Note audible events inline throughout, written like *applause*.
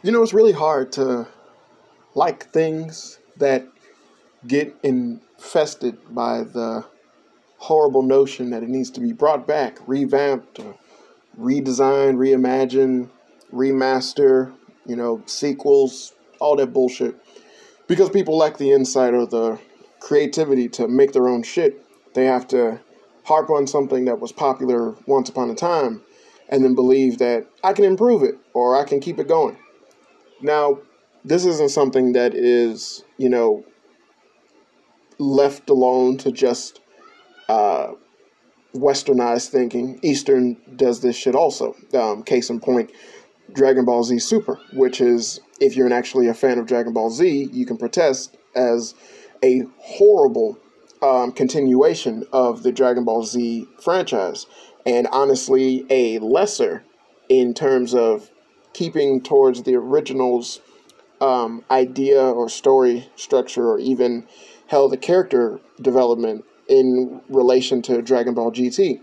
You know, it's really hard to like things that get infested by the horrible notion that it needs to be brought back, revamped, or redesigned, reimagined, remaster, you know, sequels, all that bullshit. Because people lack the insight or the creativity to make their own shit. They have to harp on something that was popular once upon a time and then believe that I can improve it or I can keep it going. Now, this isn't something that is, you know, left alone to just uh, westernized thinking. Eastern does this shit also. Um, case in point, Dragon Ball Z Super, which is, if you're actually a fan of Dragon Ball Z, you can protest as a horrible um, continuation of the Dragon Ball Z franchise, and honestly, a lesser in terms of keeping towards the original's um, idea or story structure, or even hell, the character development in relation to Dragon Ball GT.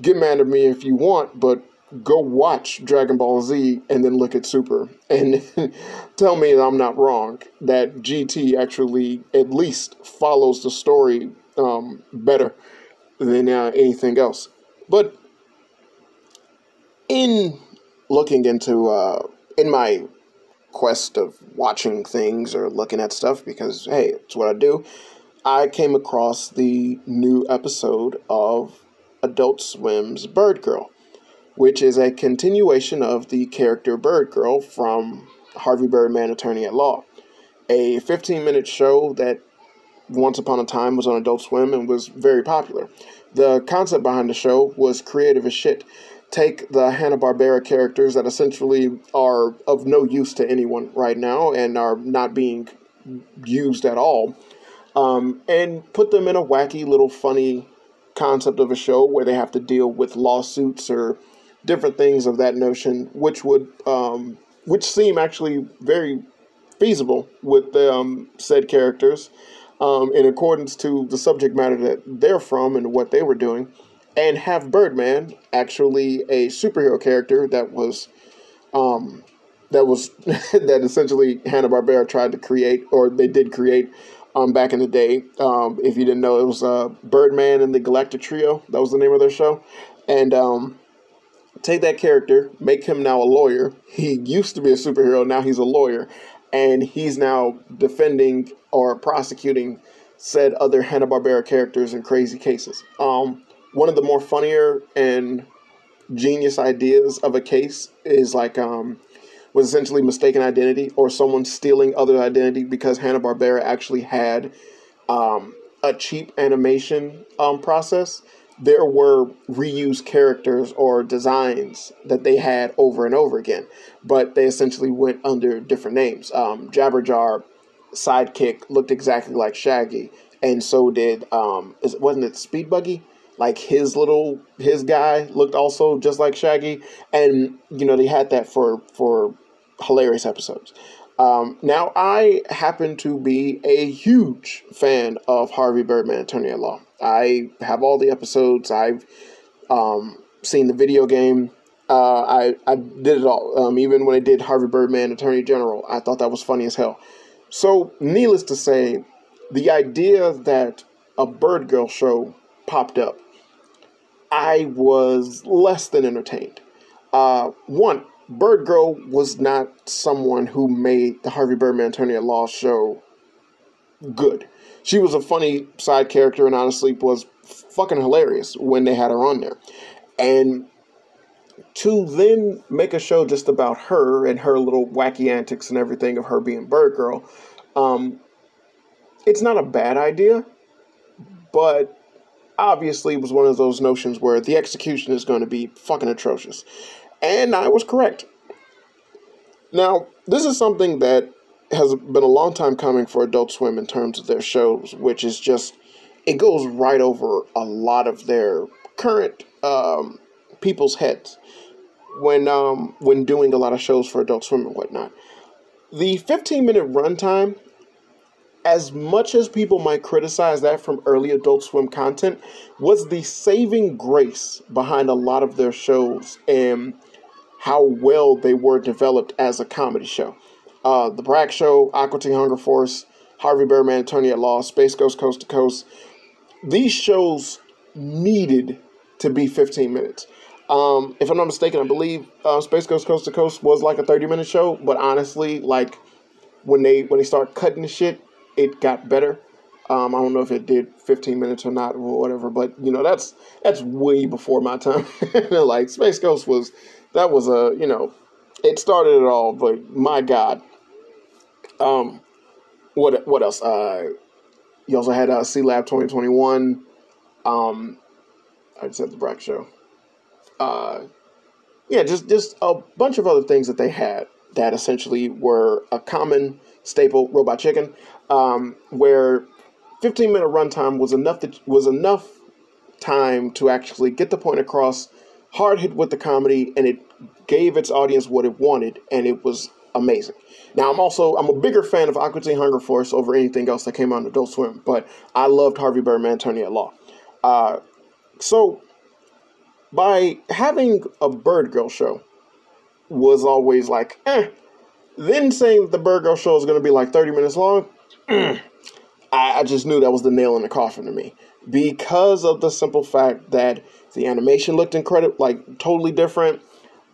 Get mad at me if you want, but go watch Dragon Ball Z and then look at Super *laughs* and *laughs* tell me that I'm not wrong that GT actually at least follows the story um, better than uh, anything else. But in looking into uh, in my quest of watching things or looking at stuff because hey, it's what I do. I came across the new episode of Adult Swim's Bird Girl which is a continuation of the character Bird Girl from Harvey Birdman, Attorney at Law. A 15 minute show that once upon a time was on Adult Swim and was very popular. The concept behind the show was creative as shit. Take the Hanna-Barbera characters that essentially are of no use to anyone right now and are not being used at all, um, and put them in a wacky little funny concept of a show where they have to deal with lawsuits or different things of that notion, which would um, which seem actually very feasible with the um, said characters um, in accordance to the subject matter that they're from and what they were doing, and have Birdman actually a superhero character that was um, that was *laughs* that essentially Hanna Barbera tried to create or they did create um, back in the day. Um, if you didn't know, it was uh, Birdman and the Galactic Trio. That was the name of their show, and um, take that character, make him now a lawyer. *laughs* He used to be a superhero, now he's a lawyer, and he's now defending or prosecuting said other Hanna Barbera characters in crazy cases. Um, one of the more funnier and genius ideas of a case is like um, was essentially mistaken identity or someone stealing other identity because Hanna Barbera actually had um, a cheap animation um, process there were reused characters or designs that they had over and over again, but they essentially went under different names. Um, Jabberjaw sidekick looked exactly like Shaggy, and so did um, wasn't it Speed Buggy? Like his little his guy looked also just like Shaggy, and you know they had that for for hilarious episodes. Um, now I happen to be a huge fan of Harvey Birdman, Attorney at Law. I have all the episodes. I've um, seen the video game. Uh, I I did it all. Um, even when I did Harvey Birdman, Attorney General, I thought that was funny as hell. So, needless to say, the idea that a Bird Girl show popped up, I was less than entertained. Uh, one, Bird Girl was not someone who made the Harvey Birdman Attorney at Law show good she was a funny side character and honestly was fucking hilarious when they had her on there. And to then make a show just about her and her little wacky antics and everything of her being Bird Girl, um, it's not a bad idea, but obviously was one of those notions where the execution is going to be fucking atrocious. And I was correct. Now, this is something that has been a long time coming for Adult Swim in terms of their shows, which is just it goes right over a lot of their current um, people's heads when um, when doing a lot of shows for Adult Swim and whatnot. The 15 minute runtime, as much as people might criticize that from early Adult Swim content, was the saving grace behind a lot of their shows and how well they were developed as a comedy show. Uh, the Brak Show, Aqua Teen Hunger Force, Harvey Birdman, Attorney at Law, Space Ghost Coast to Coast. These shows needed to be 15 minutes. Um, if I'm not mistaken, I believe uh, Space Ghost Coast to Coast was like a 30 minute show, but honestly, like when they when they start cutting the shit, it got better. Um, I don't know if it did 15 minutes or not or whatever, but you know that's that's way before my time. *laughs* like Space Ghost was that was a you know it started it all, but my God. Um, what what else? Uh, you also had uh, Sealab 2021. Um, I just said the Brak Show. Uh, yeah, just just a bunch of other things that they had that essentially were a common staple. Robot Chicken, um, where 15 minute runtime was enough was enough time to actually get the point across, hard hit with the comedy, and it gave its audience what it wanted, and it was amazing. Now I'm also I'm a bigger fan of Aqua Teen Hunger Force over anything else that came out on Adult Swim, but I loved Harvey Birdman, Attorney at Law. Uh, so by having a Bird Girl show was always like, eh. Then saying the Bird Girl show is going to be like 30 minutes long, *clears throat* I, I just knew that was the nail in the coffin to me because of the simple fact that the animation looked incredible, like totally different.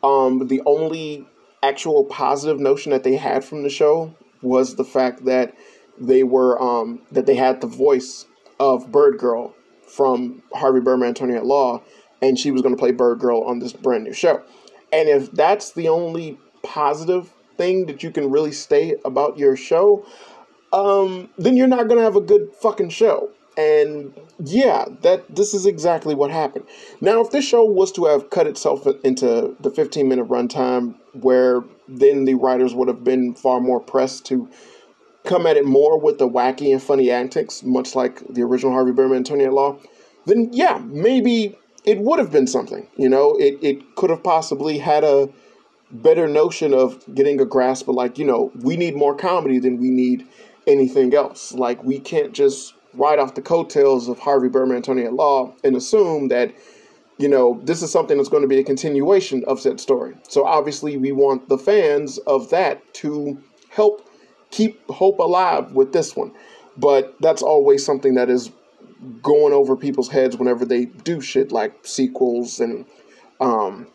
Um, the only actual positive notion that they had from the show was the fact that they were um, that they had the voice of Bird Girl from Harvey Birdman, Attorney at Law, and she was going to play Bird Girl on this brand new show. And if that's the only positive thing that you can really state about your show, um, then you're not to have a good fucking show. And yeah, that this is exactly what happened. Now, if this show was to have cut itself into the 15 minute runtime, where then the writers would have been far more pressed to come at it more with the wacky and funny antics, much like the original Harvey Birdman Attorney at Law, then yeah, maybe it would have been something. You know, it, it could have possibly had a better notion of getting a grasp of like, you know, we need more comedy than we need anything else. Like we can't just ride off the coattails of Harvey Birdman, Attorney at Law, and assume that, you know, this is something that's going to be a continuation of said story. So obviously, we want the fans of that to help keep hope alive with this one. But that's always something that is going over people's heads whenever they do shit like sequels and um,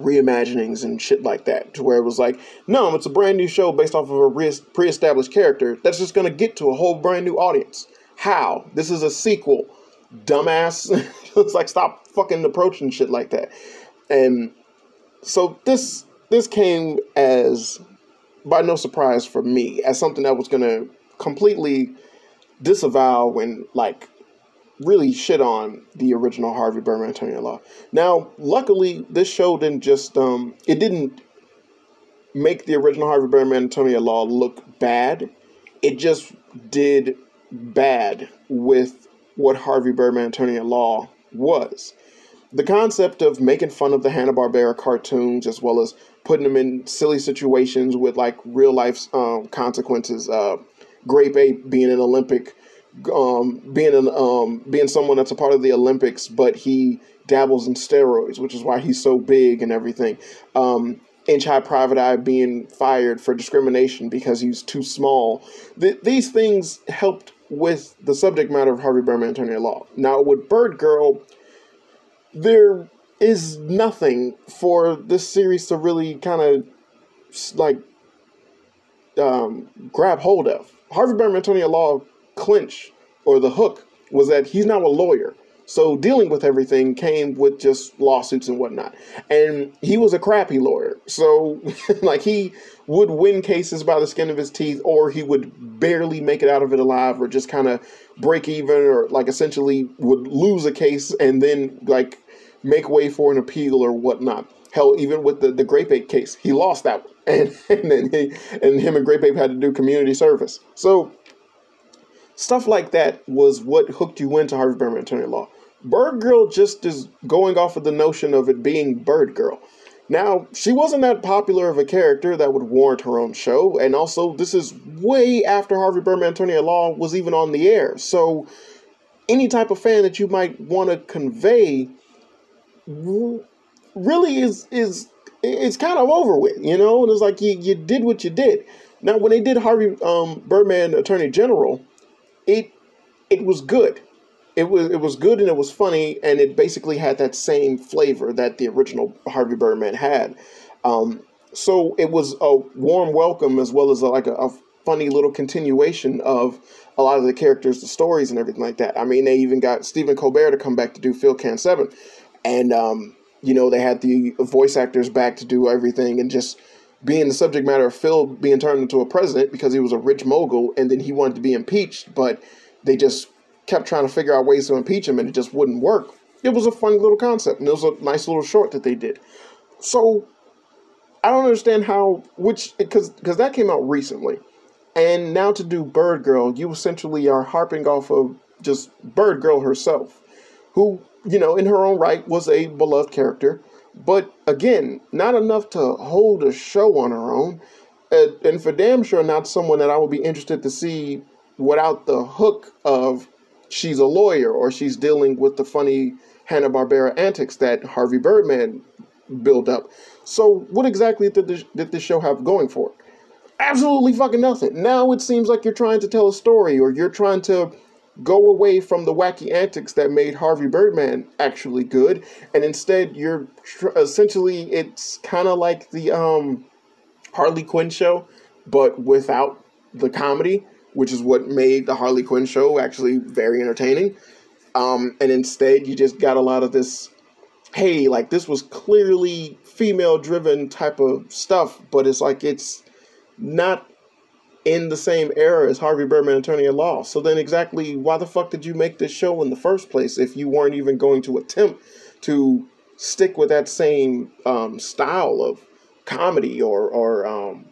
reimaginings and shit like that. To where it was like, no, it's a brand new show based off of a pre-established character that's just going to get to a whole brand new audience. How? This is a sequel, dumbass. *laughs* it's like stop fucking approaching shit like that. And so this this came as by no surprise for me as something that was going to completely disavow and like really shit on the original Harvey Birdman Attorney at Law. Now, luckily, this show didn't just um, it didn't make the original Harvey Birdman Attorney at Law look bad. It just did bad with what Harvey Birdman Attorney at Law was. The concept of making fun of the Hanna Barbera cartoons as well as putting them in silly situations with like real life um, consequences. Uh, Grape Ape being an Olympic um, being an um, being someone that's a part of the Olympics, but he dabbles in steroids, which is why he's so big and everything. Um, Inch High Private Eye being fired for discrimination because he's too small. Th- these things helped with the subject matter of Harvey Birdman Attorney at Law. Now with Bird Girl, there is nothing for this series to really kind of like um, grab hold of. Harvey Birdman Attorney at Law clinch or the hook was that he's now a lawyer. So dealing with everything came with just lawsuits and whatnot. And he was a crappy lawyer. So *laughs* like he would win cases by the skin of his teeth or he would barely make it out of it alive or just kind of break even or like essentially would lose a case and then like make way for an appeal or whatnot. Hell, even with the, the Grape Ape case, he lost that one. *laughs* And, and then he, and him and Grape Ape had to do community service. So Stuff like that was what hooked you into Harvey Birdman Attorney Law. Bird Girl just is going off of the notion of it being Bird Girl. Now, she wasn't that popular of a character that would warrant her own show, and also, this is way after Harvey Birdman Attorney at Law was even on the air. So, any type of fan that you might want to convey really is is it's kind of over with, you know. And it's like you you did what you did. Now, when they did Harvey um, Birdman Attorney General, it it was good. It was it was good and it was funny and it basically had that same flavor that the original Harvey Birdman had. Um, so it was a warm welcome as well as a, like a, a funny little continuation of a lot of the characters, the stories, and everything like that. I mean, they even got Stephen Colbert to come back to do Phil Ken Sebben, and um, you know they had the voice actors back to do everything, and just being the subject matter of Phil being turned into a president because he was a rich mogul, and then he wanted to be impeached, but they just kept trying to figure out ways to impeach him, and it just wouldn't work. It was a funny little concept, and it was a nice little short that they did. So I don't understand how which because because that came out recently, and now to do Bird Girl, you essentially are harping off of just Bird Girl herself, who you know in her own right was a beloved character, but again, not enough to hold a show on her own, and, and for damn sure not someone that I would be interested to see without the hook of she's a lawyer or she's dealing with the funny Hanna Barbera antics that Harvey Birdman built up. So, what exactly did this, did this show have going for it? Absolutely fucking nothing. Now it seems like you're trying to tell a story or you're trying to go away from the wacky antics that made Harvey Birdman actually good, and instead you're tr- essentially it's kind of like the um, Harley Quinn show, but without the comedy, which is what made the Harley Quinn show actually very entertaining. Um, and instead, you just got a lot of this hey, like this was clearly female driven type of stuff, but it's like it's not in the same era as Harvey Birdman Attorney at Law. So then exactly why the fuck did you make this show in the first place if you weren't even going to attempt to stick with that same um, style of comedy or or um,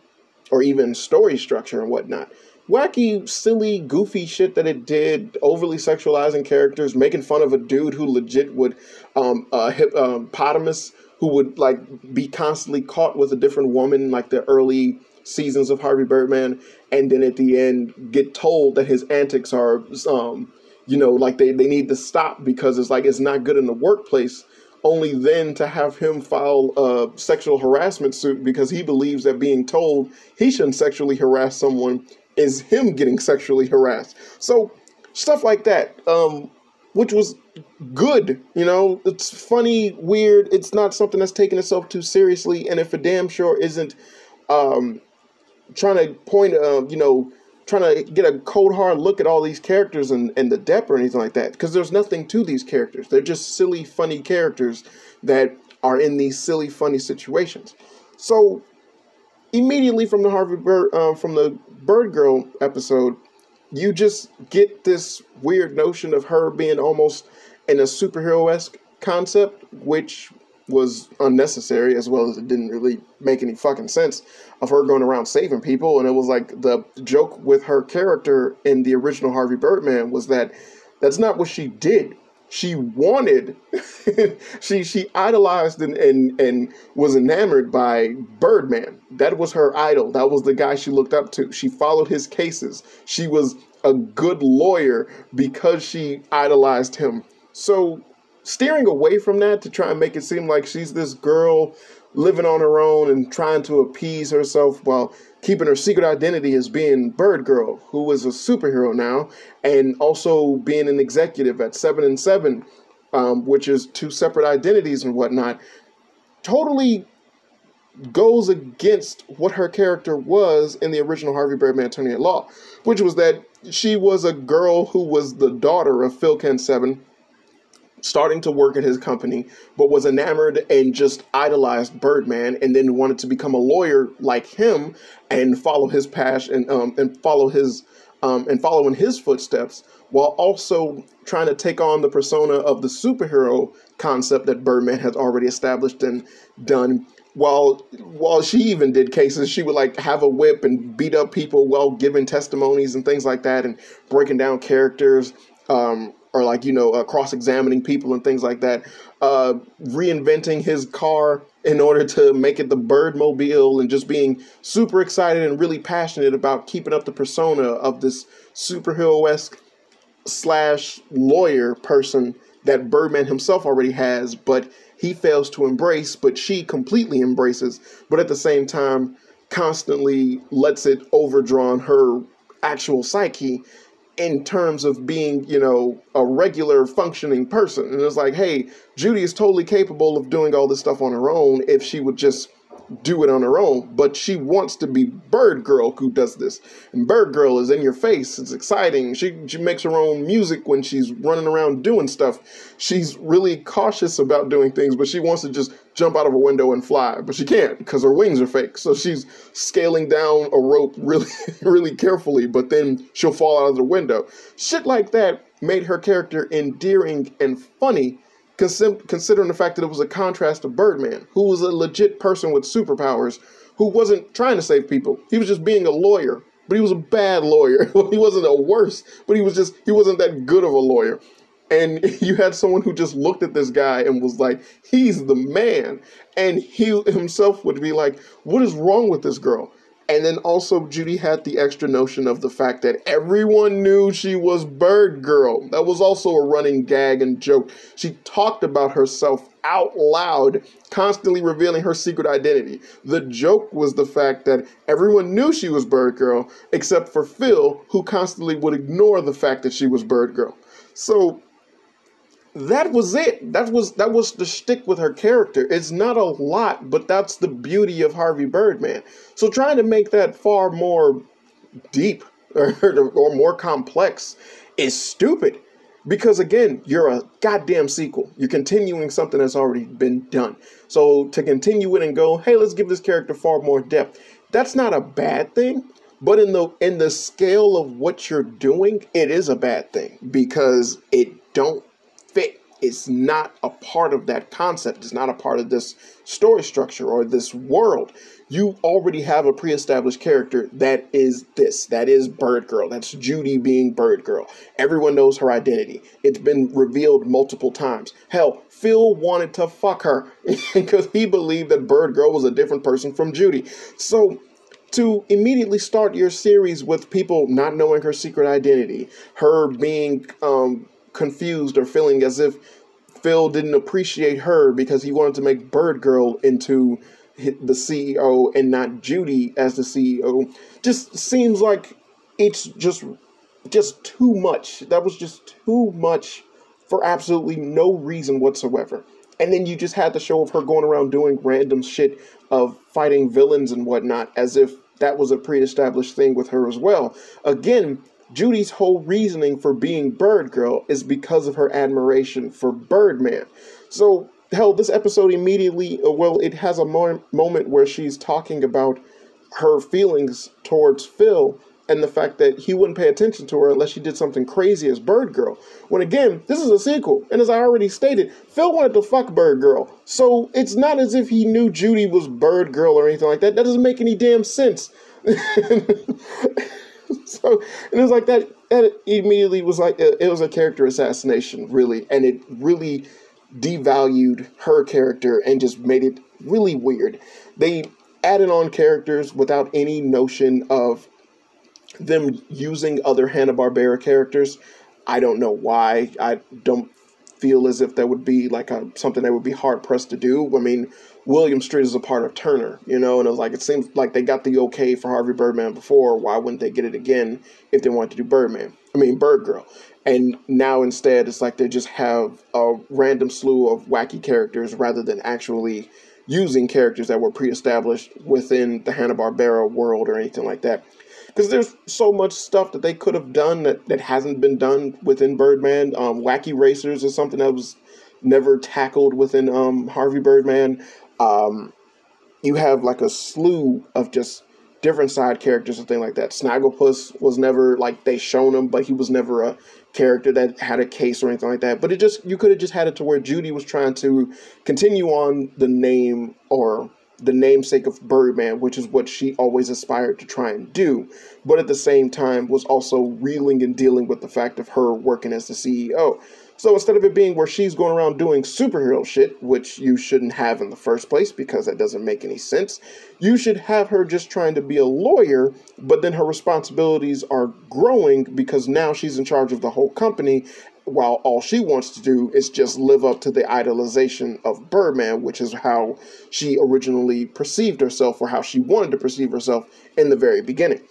or even story structure and whatnot? wacky, silly, goofy shit that it did, overly sexualizing characters, making fun of a dude who legit would, um, uh, hippopotamus, um, who would like be constantly caught with a different woman, like the early seasons of Harvey Birdman, and then at the end get told that his antics are, um, you know, like they, they need to stop because it's like it's not good in the workplace. Only then to have him file a sexual harassment suit because he believes that being told he shouldn't sexually harass someone is him getting sexually harassed. So stuff like that, um, which was good. You know, it's funny, weird. It's not something that's taking itself too seriously, and if a damn sure isn't um, trying to point, uh, you know, trying to get a cold hard look at all these characters and, and the depth or anything like that, because there's nothing to these characters. They're just silly, funny characters that are in these silly, funny situations. So immediately from the Harvard Bird, uh, from the Bird Girl episode, you just get this weird notion of her being almost in a superhero esque concept, which was unnecessary as well as it didn't really make any fucking sense of her going around saving people. And it was like the joke with her character in the original Harvey Birdman was that that's not what she did she wanted *laughs* she she idolized and, and and was enamored by Birdman. That was her idol. That was the guy she looked up to. She followed his cases. She was a good lawyer because she idolized him. So steering away from that to try and make it seem like she's this girl living on her own and trying to appease herself while keeping her secret identity as being Bird Girl, who is a superhero now, and also being an executive at Sebben and Sebben, um, which is two separate identities and whatnot, totally goes against what her character was in the original Harvey Birdman Attorney at Law, which was that she was a girl who was the daughter of Phil Ken Sebben starting to work at his company, but was enamored and just idolized Birdman, and then wanted to become a lawyer like him and follow his passion and um, and follow his um, and follow in his footsteps, while also trying to take on the persona of the superhero concept that Birdman has already established and done. While while she even did cases, she would like have a whip and beat up people while giving testimonies and things like that, and breaking down characters. Um, or like you know uh, cross-examining people and things like that uh, reinventing his car in order to make it the birdmobile and just being super excited and really passionate about keeping up the persona of this superhero-esque slash lawyer person that Birdman himself already has, but he fails to embrace, but she completely embraces, but at the same time constantly lets it overdrawn her actual psyche in terms of being, you know, a regular functioning person. And it's like, hey, Judy is totally capable of doing all this stuff on her own if she would just do it on her own, but she wants to be Bird Girl who does this. And Bird Girl is in your face. It's exciting. She she makes her own music when she's running around doing stuff. She's really cautious about doing things, but she wants to just jump out of a window and fly, but she can't because her wings are fake. So she's scaling down a rope really *laughs* really carefully, but then she'll fall out of the window. Shit like that made her character endearing and funny considering the fact that it was a contrast to Birdman, who was a legit person with superpowers, who wasn't trying to save people. He was just being a lawyer, but he was a bad lawyer. *laughs* he wasn't a worse, but he was just he wasn't that good of a lawyer. And *laughs* you had someone who just looked at this guy and was like, he's the man. And he himself would be like, what is wrong with this girl? And then also, Judy had the extra notion of the fact that everyone knew she was Bird Girl. That was also a running gag and joke. She talked about herself out loud, constantly revealing her secret identity. The joke was the fact that everyone knew she was Bird Girl, except for Phil, who constantly would ignore the fact that she was Bird Girl. So that was it. That was that was the stick with her character. It's not a lot, but that's the beauty of Harvey Birdman. So trying to make that far more deep *laughs* or, or more complex is stupid. Because again, you're a goddamn sequel. You're continuing something that's already been done. So to continue it and go, hey, let's give this character far more depth. That's not a bad thing. But in the in the scale of what you're doing, it is a bad thing because it don't fit. Not a part of that concept. It's not a part of this story structure or this world. You already have a pre established character that is this. That is Bird Girl. That's Judy being Bird Girl. Everyone knows her identity. It's been revealed multiple times. Hell, Phil wanted to fuck her *laughs* because he believed that Bird Girl was a different person from Judy. So, to immediately start your series with people not knowing her secret identity, her being um, confused or feeling as if Phil didn't appreciate her because he wanted to make Bird Girl into the CEO and not Judy as the CEO. Just seems like it's just just too much. That was just too much for absolutely no reason whatsoever. And then you just had the show of her going around doing random shit of fighting villains and whatnot as if that was a pre-established thing with her as well. Again, Judy's whole reasoning for being Bird Girl is because of her admiration for Birdman. So, hell, this episode immediately, uh, well, it has a mo- moment where she's talking about her feelings towards Phil and the fact that he wouldn't pay attention to her unless she did something crazy as Bird Girl. When again, this is a sequel, and as I already stated, Phil wanted to fuck Bird Girl. So it's not as if he knew Judy was Bird Girl or anything like that. That doesn't make any damn sense. *laughs* *laughs* so and it was like that. That immediately was like it was a character assassination, really, and it really devalued her character and just made it really weird. They added on characters without any notion of them using other Hanna Barbera characters. I don't know why. I don't feel as if that would be like a something that would be hard pressed to do. I mean, Williams Street is a part of Turner, you know, and it was like it seems like they got the okay for Harvey Birdman before. Why wouldn't they get it again if they wanted to do Birdman? I mean, Bird Girl. And now instead, it's like they just have a random slew of wacky characters rather than actually using characters that were pre-established within the Hanna Barbera world or anything like that. Because there's so much stuff that they could have done that, that hasn't been done within Birdman. Um, wacky Racers is something that was never tackled within um, Harvey Birdman. Um, you have like a slew of just different side characters and things like that. Snagglepuss was never like they shown him, but he was never a character that had a case or anything like that. But it just you could have just had it to where Judy was trying to continue on the name or the namesake of Birdman, which is what she always aspired to try and do, but at the same time was also reeling and dealing with the fact of her working as the CEO. So instead of it being where she's going around doing superhero shit, which you shouldn't have in the first place because that doesn't make any sense, you should have her just trying to be a lawyer, but then her responsibilities are growing because now she's in charge of the whole company while all she wants to do is just live up to the idolization of Birdman, which is how she originally perceived herself or how she wanted to perceive herself in the very beginning.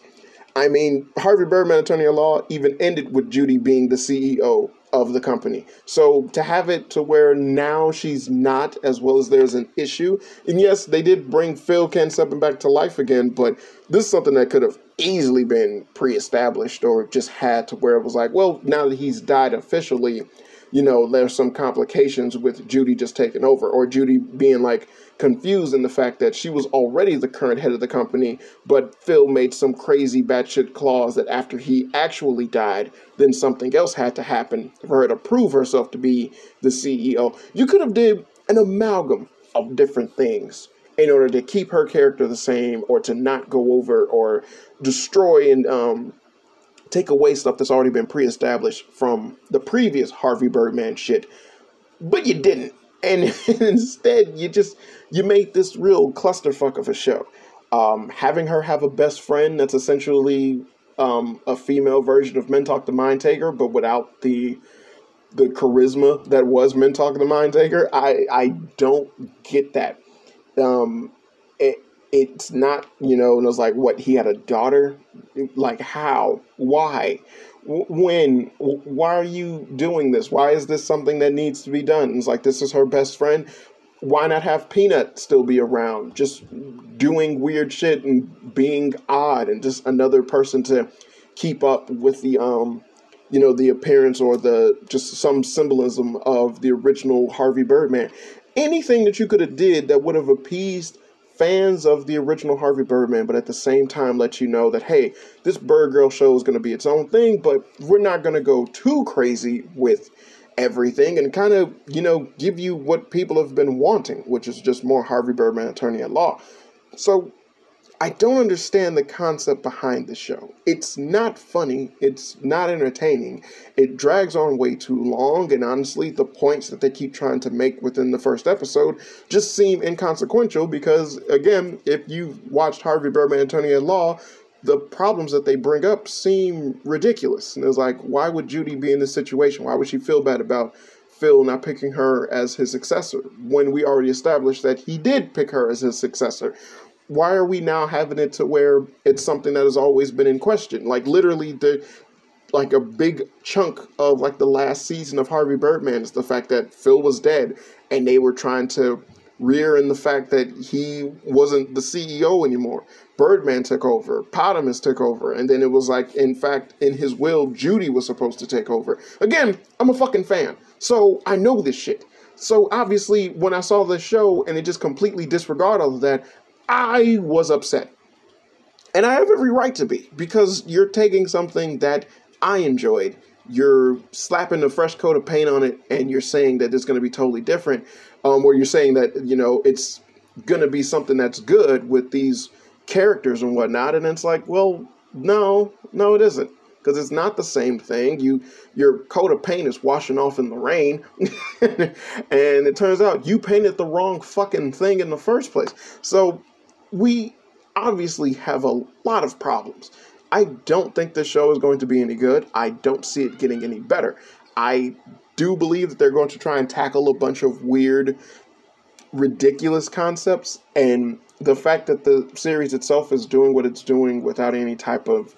I mean, Harvey Birdman, attorney at law, even ended with Judy being the CEO of the company. So to have it to where now she's not, as well as there's an issue, and yes, they did bring Phil Ken Sebben back to life again, but this is something that could have easily been pre-established or just had to where it was like, well, now that he's died officially, you know, there's some complications with Judy just taking over, or Judy being like confused in the fact that she was already the current head of the company, but Phil made some crazy batshit clause that after he actually died, then something else had to happen for her to prove herself to be the CEO. You could have did an amalgam of different things in order to keep her character the same or to not go over or destroy and um, take away stuff that's already been pre-established from the previous Harvey Birdman shit. But you didn't. And *laughs* instead you just you made this real clusterfuck of a show. Um, having her have a best friend that's essentially um, a female version of Mentok the Mind Taker, but without the the charisma that was Mentok the Mind Taker, I I don't get that. Um, it, it's not, you know, and it was like, what, he had a daughter? Like, how? Why? When? Why are you doing this? Why is this something that needs to be done? It's like, this is her best friend. Why not have Peanut still be around? Just doing weird shit and being odd and just another person to keep up with the, um, you know, the appearance or the just some symbolism of the original Harvey Birdman. Anything that you could have did that would have appeased fans of the original Harvey Birdman, but at the same time let you know that hey, this Bird Girl show is going to be its own thing, but we're not going to go too crazy with everything and kind of, you know, give you what people have been wanting, which is just more Harvey Birdman attorney at law. So I don't understand the concept behind the show. It's not funny, it's not entertaining. It drags on way too long, and honestly, the points that they keep trying to make within the first episode just seem inconsequential because, again, if you've watched Harvey Birdman Attorney at Law, the problems that they bring up seem ridiculous. And it's like, why would Judy be in this situation? Why would she feel bad about Phil not picking her as his successor when we already established that he did pick her as his successor? Why are we now having it to where it's something that has always been in question? Like literally the like a big chunk of like the last season of Harvey Birdman is the fact that Phil was dead and they were trying to rear in the fact that he wasn't the CEO anymore. Birdman took over, Potamus took over, and then it was like, in fact, in his will, Judy was supposed to take over. Again, I'm a fucking fan, so I know this shit. So obviously, when I saw the show and it just completely disregarded all of that, I was upset. And I have every right to be because you're taking something that I enjoyed, you're slapping a fresh coat of paint on it, and you're saying that it's going to be totally different, um, or you're saying that, you know, it's going to be something that's good with these characters and whatnot. And it's like, well, no, no, it isn't because it's not the same thing. You your coat of paint is washing off in the rain, *laughs* and it turns out you painted the wrong fucking thing in the first place. So we obviously have a lot of problems. I don't think this show is going to be any good. I don't see it getting any better. I do believe that they're going to try and tackle a bunch of weird, ridiculous concepts, and the fact that the series itself is doing what it's doing without any type of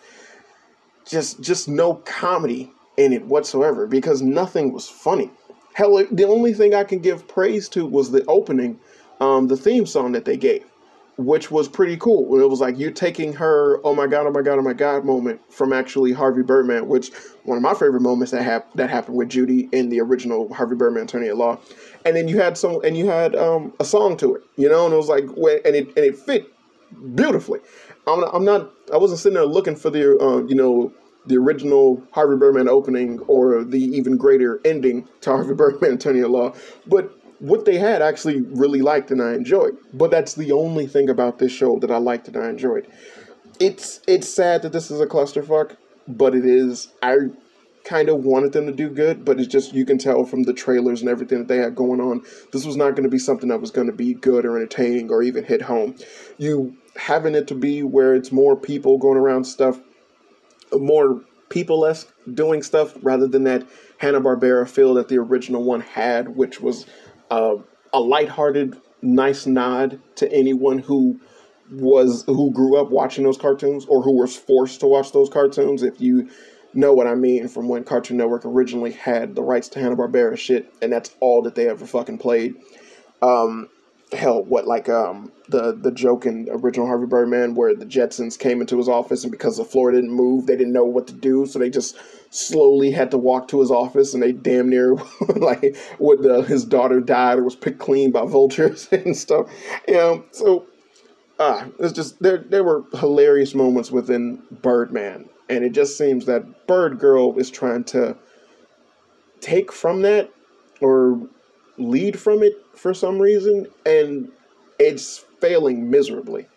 just just no comedy in it whatsoever because nothing was funny. Hell, the only thing I can give praise to was the opening, um, the theme song that they gave which was pretty cool. It was like you taking her, oh my god, oh my god, oh my god moment from actually Harvey Birdman, which one of my favorite moments that hap- that happened with Judy in the original Harvey Birdman Attorney at Law, and then you had some, and you had um, a song to it, you know, and it was like, and it and it fit beautifully. I'm not, I'm not I wasn't sitting there looking for the, uh, you know, the original Harvey Birdman opening or the even greater ending to Harvey Birdman Attorney at Law, but what they had actually really liked and I enjoyed. But that's the only thing about this show that I liked and I enjoyed. It's it's sad that this is a clusterfuck, but it is. I kind of wanted them to do good, but it's just you can tell from the trailers and everything that they had going on, this was not going to be something that was going to be good or entertaining or even hit home. You having it to be where it's more people going around stuff, more people esque doing stuff rather than that Hanna Barbera feel that the original one had, which was uh, a lighthearted, nice nod to anyone who was who grew up watching those cartoons or who was forced to watch those cartoons. If you know what I mean, from when Cartoon Network originally had the rights to Hanna Barbera shit, and that's all that they ever fucking played. Um, hell, what like um the the joke in original Harvey Birdman where the Jetsons came into his office and because the floor didn't move, they didn't know what to do, so they just slowly had to walk to his office, and they damn near *laughs* like what the his daughter died or was picked clean by vultures *laughs* and stuff. You know, so ah, it's just there. There were hilarious moments within Birdman, and it just seems that Bird Girl is trying to take from that or lead from it for some reason, and it's failing miserably.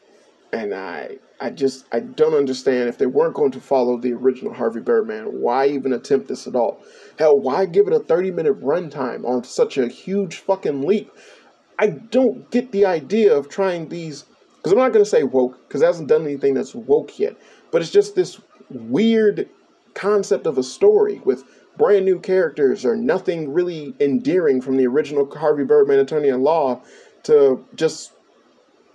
And I, I just, I don't understand if they weren't going to follow the original Harvey Birdman, why even attempt this at all? Hell, why give it a 30 minute runtime on such a huge fucking leap? I don't get the idea of trying these, because I'm not going to say woke, because it hasn't done anything that's woke yet, but it's just this weird concept of a story with brand new characters or nothing really endearing from the original Harvey Birdman attorney at law to just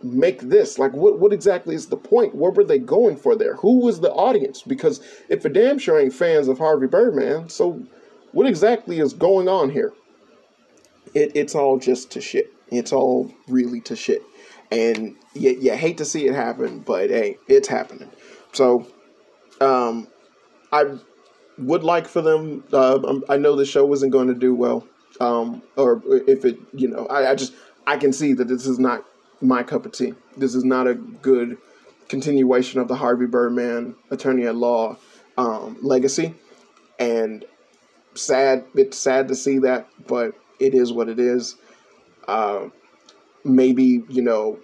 make this. Like what what exactly is the point? What were they going for there? Who was the audience? Because if a damn sure ain't fans of harvey birdman so what exactly is going on here? It, it's all just to shit. It's all really to shit. And you, you hate to see it happen but hey it's happening. So um i would like for them. Uh, um, I know the show wasn't going to do well, um, or if it, you know, I, I just I can see that this is not my cup of tea. This is not a good continuation of the Harvey Birdman attorney at law um, legacy, and sad. It's sad to see that, but it is what it is. Uh, maybe you know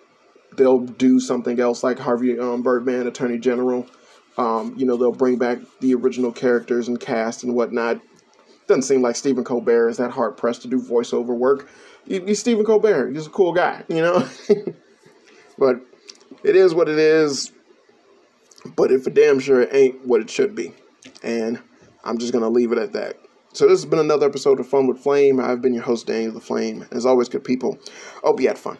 they'll do something else like Harvey um, Birdman, Attorney General, um, you know, they'll bring back the original characters and cast and whatnot. Doesn't seem like Stephen Colbert is that hard pressed to do voiceover work. You he's Stephen Colbert. He's a cool guy, you know. *laughs* but it is what it is. But it for damn sure it ain't what it should be. And I'm just gonna leave it at that. So this has been another episode of Fun with Flame. I've been your host, Daniel the Flame. As always, good people. Hope you had fun.